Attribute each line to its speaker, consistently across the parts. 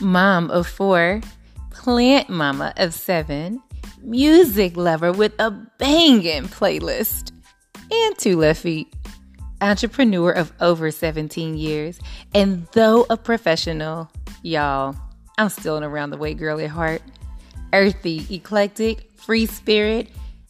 Speaker 1: mom of four, plant mama of seven, music lover with a banging playlist, and two left feet, entrepreneur of over 17 years, and though a professional, y'all, I'm still an around the way girl at heart. Earthy, eclectic, free spirit,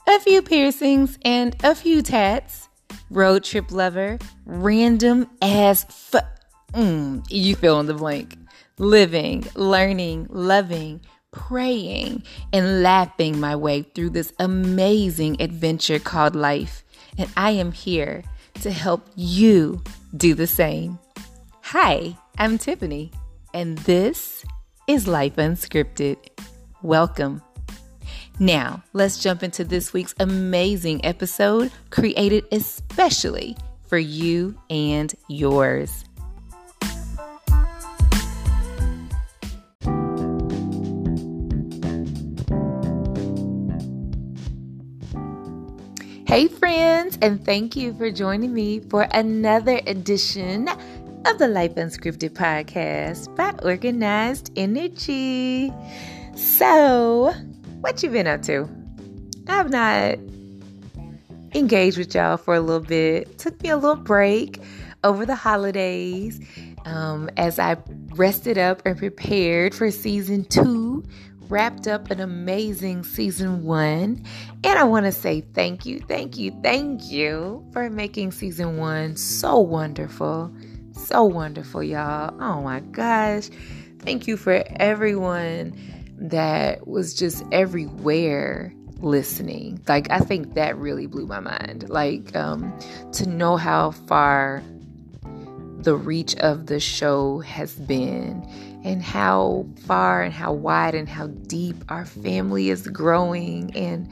Speaker 1: a few piercings, and a few tats. Road trip lover, random as f. Mm, you fill in the blank. Living, learning, loving, praying, and laughing my way through this amazing adventure called life. And I am here to help you do the same. Hi, I'm Tiffany, and this is Life Unscripted. Welcome. Now, let's jump into this week's amazing episode created especially for you and yours. Hey, friends, and thank you for joining me for another edition of the Life Unscripted podcast by Organized Energy. So, what you been up to? I've not engaged with y'all for a little bit. Took me a little break over the holidays um, as I rested up and prepared for season two wrapped up an amazing season one. And I want to say thank you, thank you, thank you for making season one so wonderful. So wonderful, y'all. Oh my gosh. Thank you for everyone that was just everywhere listening. Like, I think that really blew my mind. Like, um, to know how far the reach of the show has been and how far and how wide and how deep our family is growing and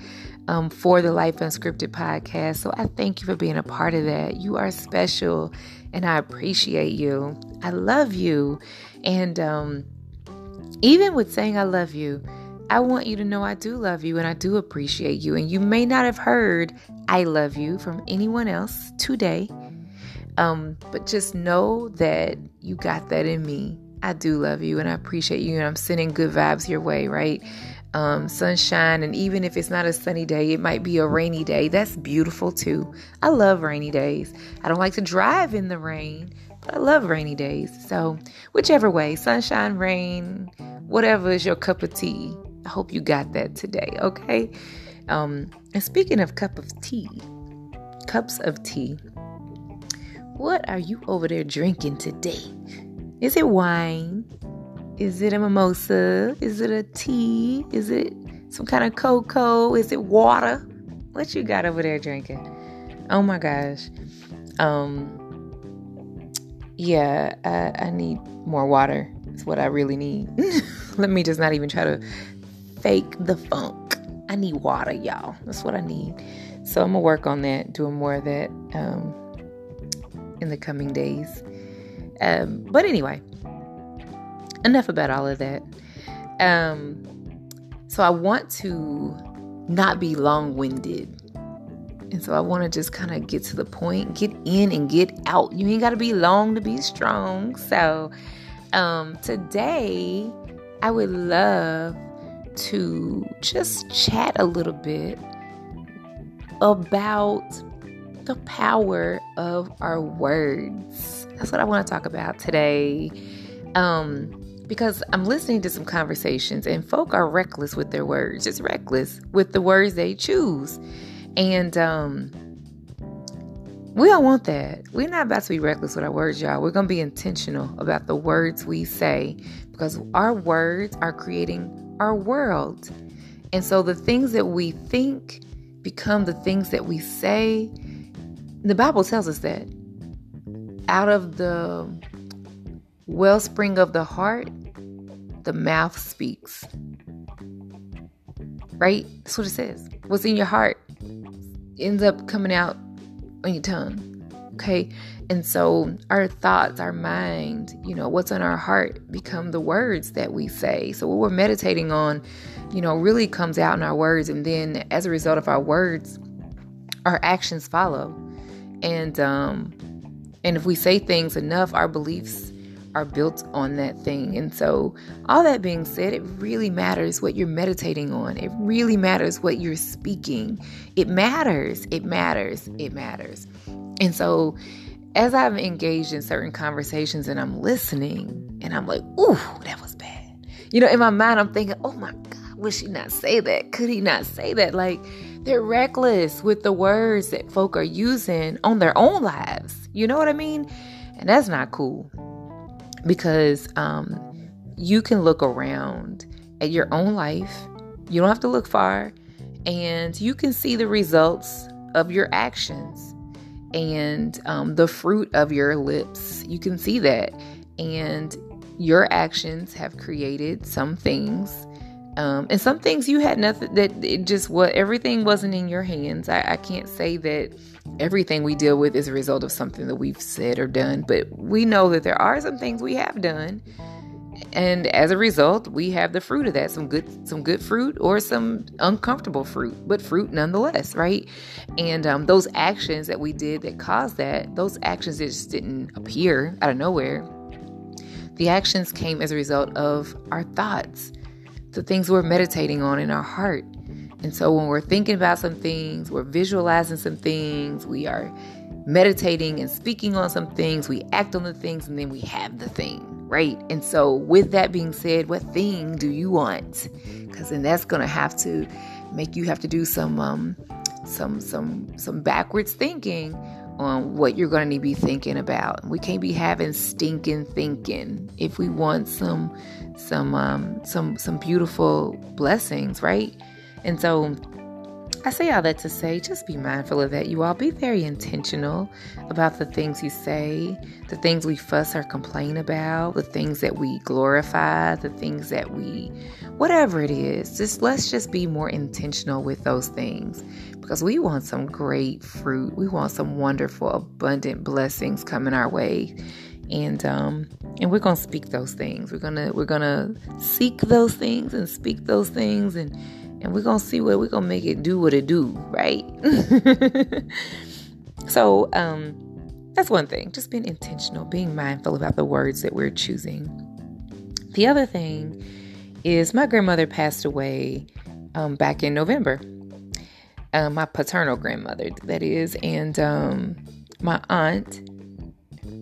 Speaker 1: um, for the Life Unscripted podcast. So I thank you for being a part of that. You are special and I appreciate you. I love you. And um, even with saying I love you, I want you to know I do love you and I do appreciate you. And you may not have heard I love you from anyone else today. Um, but just know that you got that in me I do love you and I appreciate you and I'm sending good vibes your way, right? Um, sunshine, and even if it's not a sunny day, it might be a rainy day. That's beautiful too. I love rainy days. I don't like to drive in the rain, but I love rainy days. So, whichever way, sunshine, rain, whatever is your cup of tea, I hope you got that today, okay? Um, and speaking of cup of tea, cups of tea, what are you over there drinking today? Is it wine? Is it a mimosa? Is it a tea? Is it some kind of cocoa? Is it water? What you got over there drinking? Oh my gosh. Um yeah, I, I need more water. It's what I really need. Let me just not even try to fake the funk. I need water, y'all. That's what I need. So I'm gonna work on that, doing more of that um, in the coming days. Um, but anyway, enough about all of that. Um, so I want to not be long winded. And so I want to just kind of get to the point, get in and get out. You ain't got to be long to be strong. So um, today, I would love to just chat a little bit about the power of our words. That's what I want to talk about today. Um, because I'm listening to some conversations and folk are reckless with their words, just reckless with the words they choose. And um, we don't want that. We're not about to be reckless with our words, y'all. We're going to be intentional about the words we say because our words are creating our world. And so the things that we think become the things that we say. The Bible tells us that out of the wellspring of the heart, the mouth speaks. Right? That's what it says. What's in your heart ends up coming out on your tongue. Okay? And so our thoughts, our mind, you know, what's on our heart become the words that we say. So what we're meditating on, you know, really comes out in our words. And then as a result of our words, our actions follow. And um, and if we say things enough, our beliefs are built on that thing. And so, all that being said, it really matters what you're meditating on. It really matters what you're speaking. It matters. It matters. It matters. And so, as I've engaged in certain conversations and I'm listening and I'm like, ooh, that was bad. You know, in my mind, I'm thinking, oh my God, would she not say that? Could he not say that? Like, they're reckless with the words that folk are using on their own lives. You know what I mean? And that's not cool because um, you can look around at your own life. You don't have to look far, and you can see the results of your actions and um, the fruit of your lips. You can see that. And your actions have created some things. Um, and some things you had nothing that it just what everything wasn't in your hands. I, I can't say that everything we deal with is a result of something that we've said or done, but we know that there are some things we have done. And as a result we have the fruit of that some good some good fruit or some uncomfortable fruit but fruit nonetheless right? And um, those actions that we did that caused that those actions just didn't appear out of nowhere the actions came as a result of our thoughts the things we're meditating on in our heart and so when we're thinking about some things we're visualizing some things we are meditating and speaking on some things we act on the things and then we have the thing right? And so, with that being said, what thing do you want? Because then that's going to have to make you have to do some um, some some some backwards thinking on what you're going to be thinking about. We can't be having stinking thinking if we want some some um, some some beautiful blessings, right? And so I say all that to say just be mindful of that. You all be very intentional about the things you say, the things we fuss or complain about, the things that we glorify, the things that we, whatever it is. Just let's just be more intentional with those things because we want some great fruit. We want some wonderful, abundant blessings coming our way and um and we're gonna speak those things we're gonna we're gonna seek those things and speak those things and and we're gonna see where we're gonna make it do what it do, right? so um that's one thing, just being intentional, being mindful about the words that we're choosing. The other thing is my grandmother passed away um, back in November. Uh, my paternal grandmother, that is, and um, my aunt,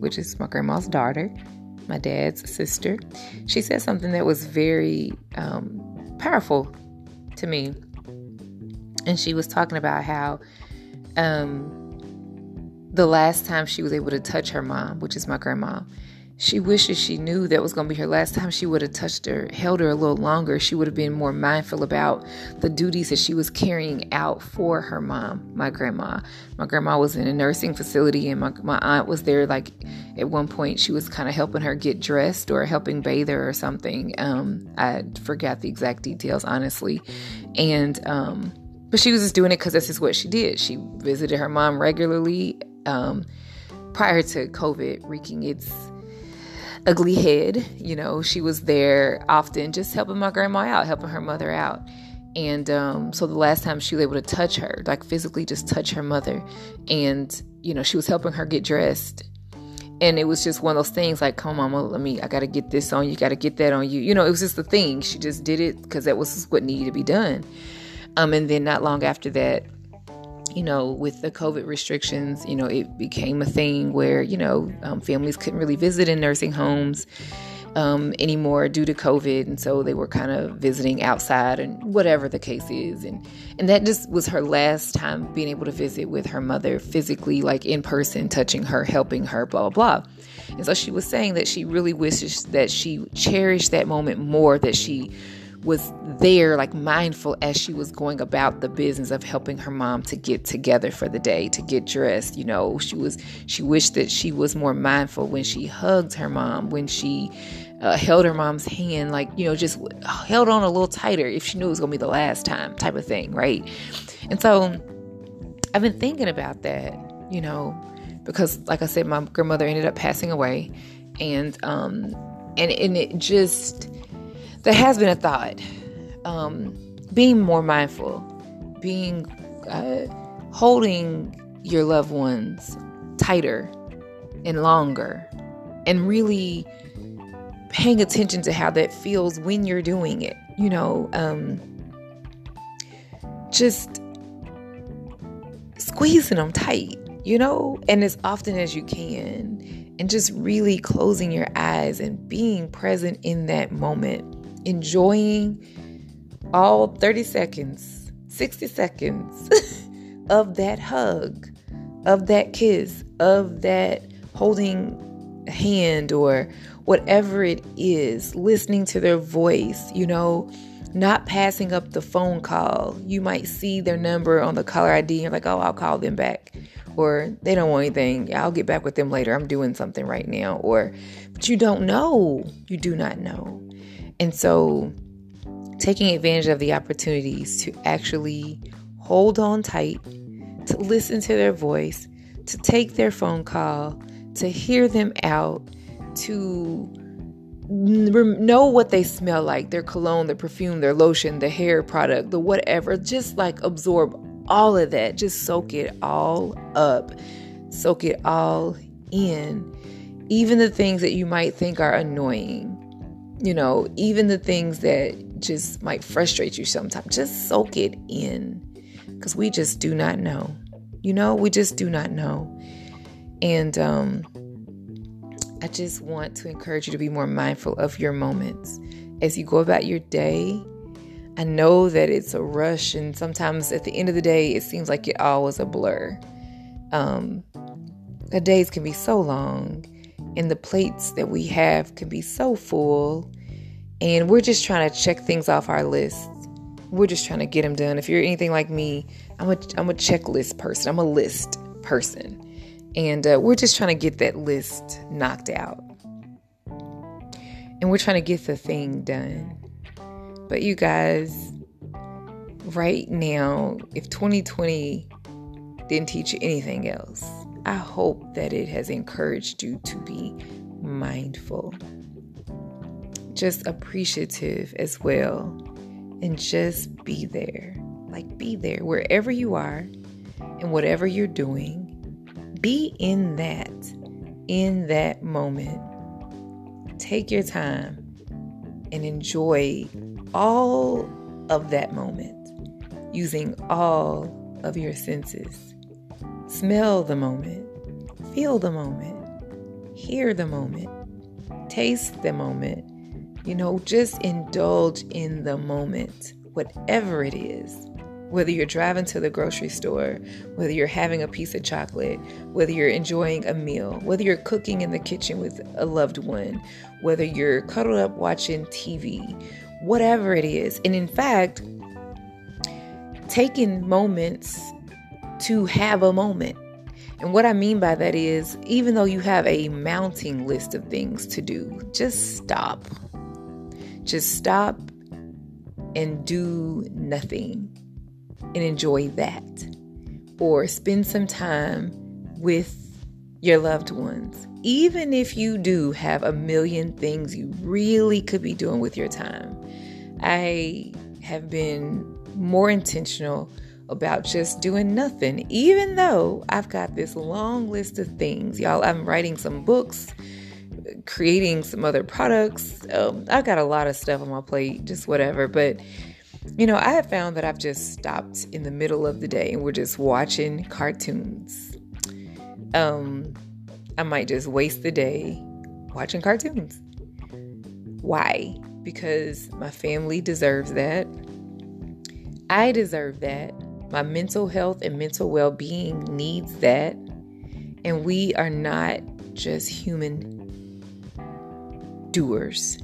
Speaker 1: which is my grandma's daughter, my dad's sister, she said something that was very um, powerful to me. And she was talking about how um, the last time she was able to touch her mom, which is my grandma, she wishes she knew that was going to be her last time she would have touched her, held her a little longer. She would have been more mindful about the duties that she was carrying out for her mom, my grandma. My grandma was in a nursing facility, and my, my aunt was there. Like at one point, she was kind of helping her get dressed or helping bathe her or something. Um, I forgot the exact details, honestly. And, um, but she was just doing it because this is what she did. She visited her mom regularly um, prior to COVID wreaking its ugly head. You know, she was there often just helping my grandma out, helping her mother out. And um, so the last time she was able to touch her, like physically just touch her mother, and, you know, she was helping her get dressed. And it was just one of those things like, come on, mama, let me, I got to get this on you, got to get that on you. You know, it was just the thing. She just did it because that was what needed to be done. Um, and then not long after that, you know, with the COVID restrictions, you know, it became a thing where, you know, um, families couldn't really visit in nursing homes um, anymore due to COVID. And so they were kind of visiting outside and whatever the case is. And, and that just was her last time being able to visit with her mother physically, like in person, touching her, helping her, blah, blah, blah. And so she was saying that she really wishes that she cherished that moment more, that she was there, like mindful as she was going about the business of helping her mom to get together for the day, to get dressed. You know, she was, she wished that she was more mindful when she hugged her mom, when she uh, held her mom's hand, like, you know, just held on a little tighter if she knew it was going to be the last time, type of thing, right? And so I've been thinking about that, you know, because like I said, my grandmother ended up passing away. And, um, and, and it just, there has been a thought um, being more mindful, being uh, holding your loved ones tighter and longer and really paying attention to how that feels when you're doing it. You know, um, just squeezing them tight, you know, and as often as you can, and just really closing your eyes and being present in that moment, enjoying all 30 seconds, 60 seconds of that hug, of that kiss, of that holding hand or whatever it is, listening to their voice, you know, not passing up the phone call. You might see their number on the caller ID and you're like, oh, I'll call them back. Or they don't want anything. I'll get back with them later. I'm doing something right now. Or, but you don't know. You do not know. And so, taking advantage of the opportunities to actually hold on tight, to listen to their voice, to take their phone call, to hear them out, to know what they smell like their cologne, their perfume, their lotion, the hair product, the whatever. Just like absorb all of that. Just soak it all up, soak it all in. Even the things that you might think are annoying, you know, even the things that just might frustrate you sometimes, just soak it in because we just do not know. You know, we just do not know. And um, I just want to encourage you to be more mindful of your moments as you go about your day. I know that it's a rush, and sometimes at the end of the day, it seems like it all was a blur. Um, the days can be so long, and the plates that we have can be so full, and we're just trying to check things off our list. We're just trying to get them done. If you're anything like me, I'm a I'm a checklist person. I'm a list person. And uh, we're just trying to get that list knocked out. And we're trying to get the thing done. But you guys, right now, if 2020 didn't teach you anything else, I hope that it has encouraged you to be mindful, just appreciative as well, and just be there. Like, be there wherever you are and whatever you're doing be in that, in that moment. Take your time and enjoy all of that moment using all of your senses. Smell the moment, feel the moment, hear the moment, taste the moment. You know, just indulge in the moment, whatever it is whether you're driving to the grocery store, whether you're having a piece of chocolate, whether you're enjoying a meal, whether you're cooking in the kitchen with a loved one, whether you're cuddled up watching TV, whatever it is. And in fact, taking moments to have a moment. And what I mean by that is, even though you have a mounting list of things to do, just stop. Just stop and do nothing and enjoy that. Or spend some time with your loved ones. Even if you do have a million things you really could be doing with your time, I have been more intentional about just doing nothing, even though I've got this long list of things. Y'all, I'm writing some books, creating some other products. Um, I've got a lot of stuff on my plate, just whatever. But you know, I have found that I've just stopped in the middle of the day and we're just watching cartoons. Um, I might just waste the day watching cartoons. Why? Because my family deserves that. I deserve that. My mental health and mental well being needs that. And we are not just human doers,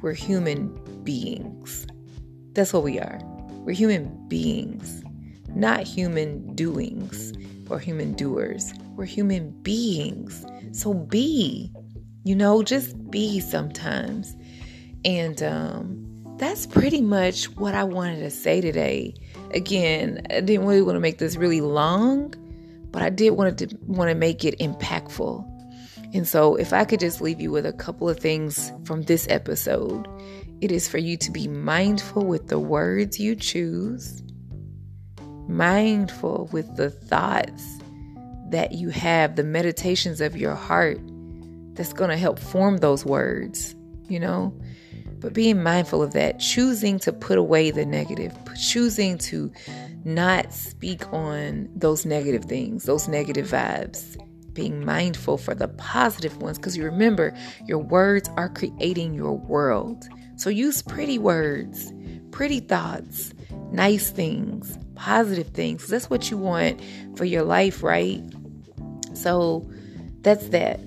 Speaker 1: we're human beings. That's what we are. We're human beings, not human doings or human doers. We're human beings. So be, you know, just be sometimes. And um, that's pretty much what I wanted to say today. Again, I didn't really want to make this really long, but I did want to want to make it impactful. And so, if I could just leave you with a couple of things from this episode, it is for you to be mindful with the words you choose, mindful with the thoughts that you have, the meditations of your heart that's going to help form those words, you know? But being mindful of that, choosing to put away the negative, choosing to not speak on those negative things, those negative vibes, being mindful for the positive ones. Because you remember, your words are creating your world. So use pretty words, pretty thoughts, nice things, positive things. That's what you want for your life, right? So that's that.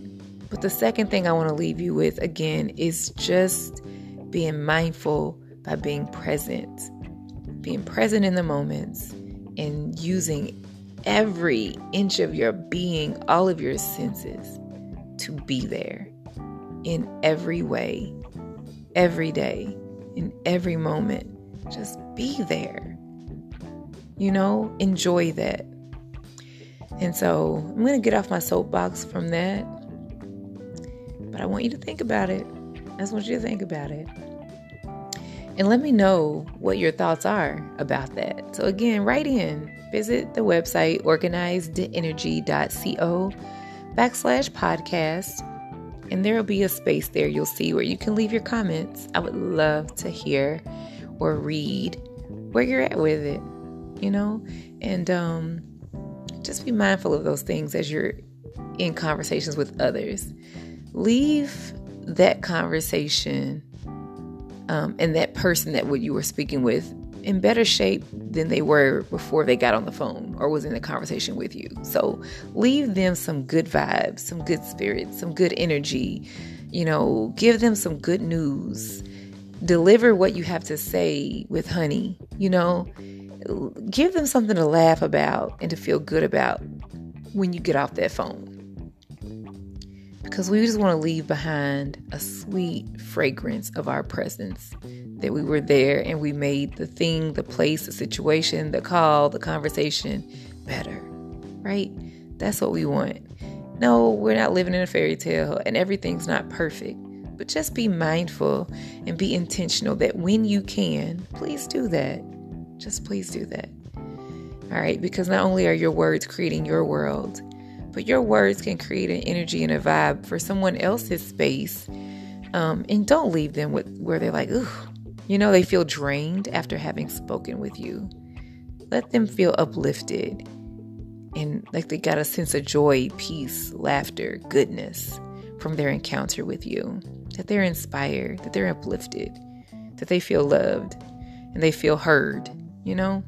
Speaker 1: But the second thing I want to leave you with again is just being mindful by being present, being present in the moments and using every inch of your being, all of your senses to be there in every way, every day, in every moment. Just be there. You know, enjoy that. And so I'm going to get off my soapbox from that. But I want you to think about it. I just want you to think about it. And let me know what your thoughts are about that. So, again, write in. Visit the website organizedenergy.co backslash podcast. And there will be a space there you'll see where you can leave your comments. I would love to hear or read where you're at with it, you know? And um, just be mindful of those things as you're in conversations with others. Leave that conversation um, and that person that what you were speaking with in better shape than they were before they got on the phone or was in the conversation with you. So leave them some good vibes, some good spirits, some good energy. You know, give them some good news. Deliver what you have to say with honey. You know, give them something to laugh about and to feel good about when you get off that phone. Because we just want to leave behind a sweet fragrance of our presence that we were there and we made the thing, the place, the situation, the call, the conversation better, right? That's what we want. No, we're not living in a fairy tale and everything's not perfect, but just be mindful and be intentional that when you can, please do that. Just please do that. All right, because not only are your words creating your world, but your words can create an energy and a vibe for someone else's space. Um, and don't leave them with where they're like, ooh, you know, they feel drained after having spoken with you. Let them feel uplifted and like they got a sense of joy, peace, laughter, goodness from their encounter with you. That they're inspired, that they're uplifted, that they feel loved and they feel heard you know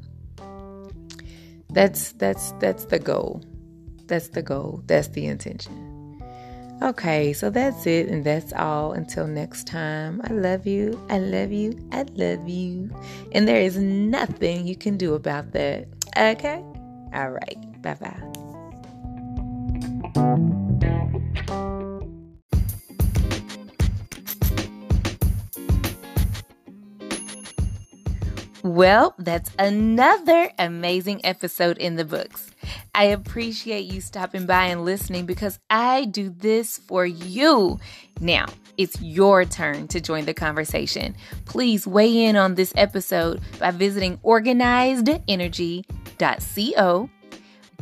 Speaker 1: that's that's that's the goal that's the goal that's the intention. Okay so that's it and that's all. Until next time i love you i love you i love you. And there is nothing you can do about that okay? All right bye bye Well, that's another amazing episode in the books. I appreciate you stopping by and listening because I do this for you. Now, it's your turn to join the conversation. Please weigh in on this episode by visiting organizedenergy.co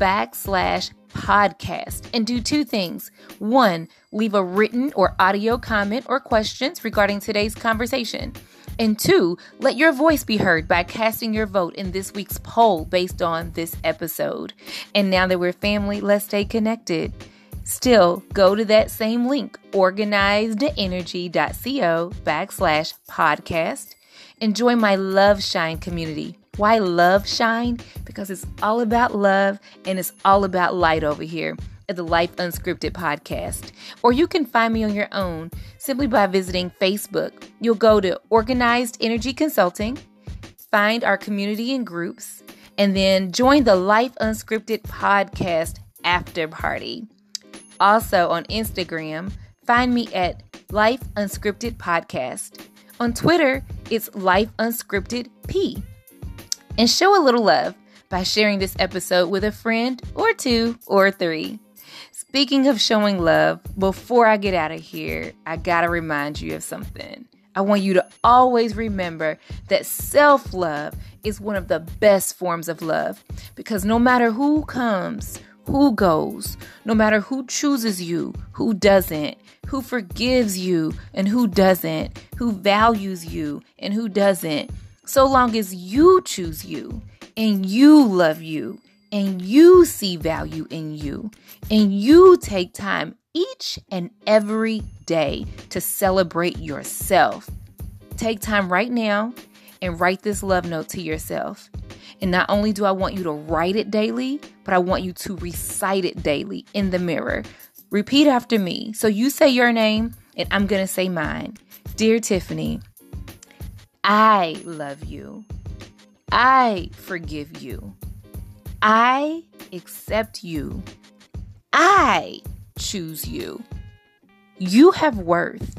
Speaker 1: backslash podcast and do two things. One, leave a written or audio comment or questions regarding today's conversation. And two, let your voice be heard by casting your vote in this week's poll based on this episode. And now that we're family, let's stay connected. Still, go to that same link, organizedenergy.co backslash podcast. Enjoy my Love Shine community. Why love shine? Because it's all about love and it's all about light over here the Life Unscripted podcast. Or you can find me on your own simply by visiting Facebook. You'll go to Organized Energy Consulting, find our community and groups, and then join the Life Unscripted podcast after party. Also on Instagram, find me at Life Unscripted Podcast. On Twitter, it's Life Unscripted P. And show a little love by sharing this episode with a friend or two or three. Speaking of showing love, before I get out of here, I gotta remind you of something. I want you to always remember that self love is one of the best forms of love because no matter who comes, who goes, no matter who chooses you, who doesn't, who forgives you and who doesn't, who values you and who doesn't, so long as you choose you and you love you and you see value in you and you take time each and every day to celebrate yourself. Take time right now and write this love note to yourself. And not only do I want you to write it daily, but I want you to recite it daily in the mirror. Repeat after me. So you say your name, and I'm going to say mine. Dear Tiffany, I love you. I forgive you. I accept you. I choose you. You have worth.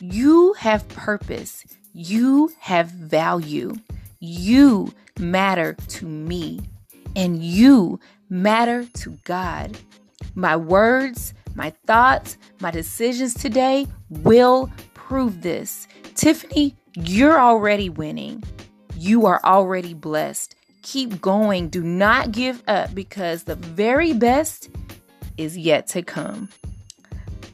Speaker 1: You have purpose. You have value. You matter to me. And you matter to God. My words, my thoughts, my decisions today will prove this. Tiffany, you're already winning. You are already blessed. Keep going. Do not give up because the very best is yet to come.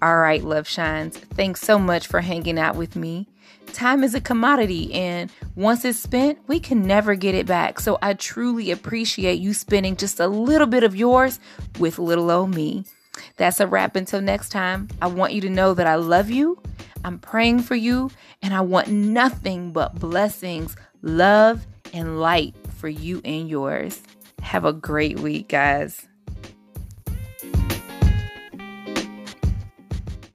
Speaker 1: All right, Love Shines, thanks so much for hanging out with me. Time is a commodity, and once it's spent, we can never get it back. So I truly appreciate you spending just a little bit of yours with little old me. That's a wrap until next time. I want you to know that I love you, I'm praying for you, and I want nothing but blessings, love, and light for you and yours. Have a great week, guys.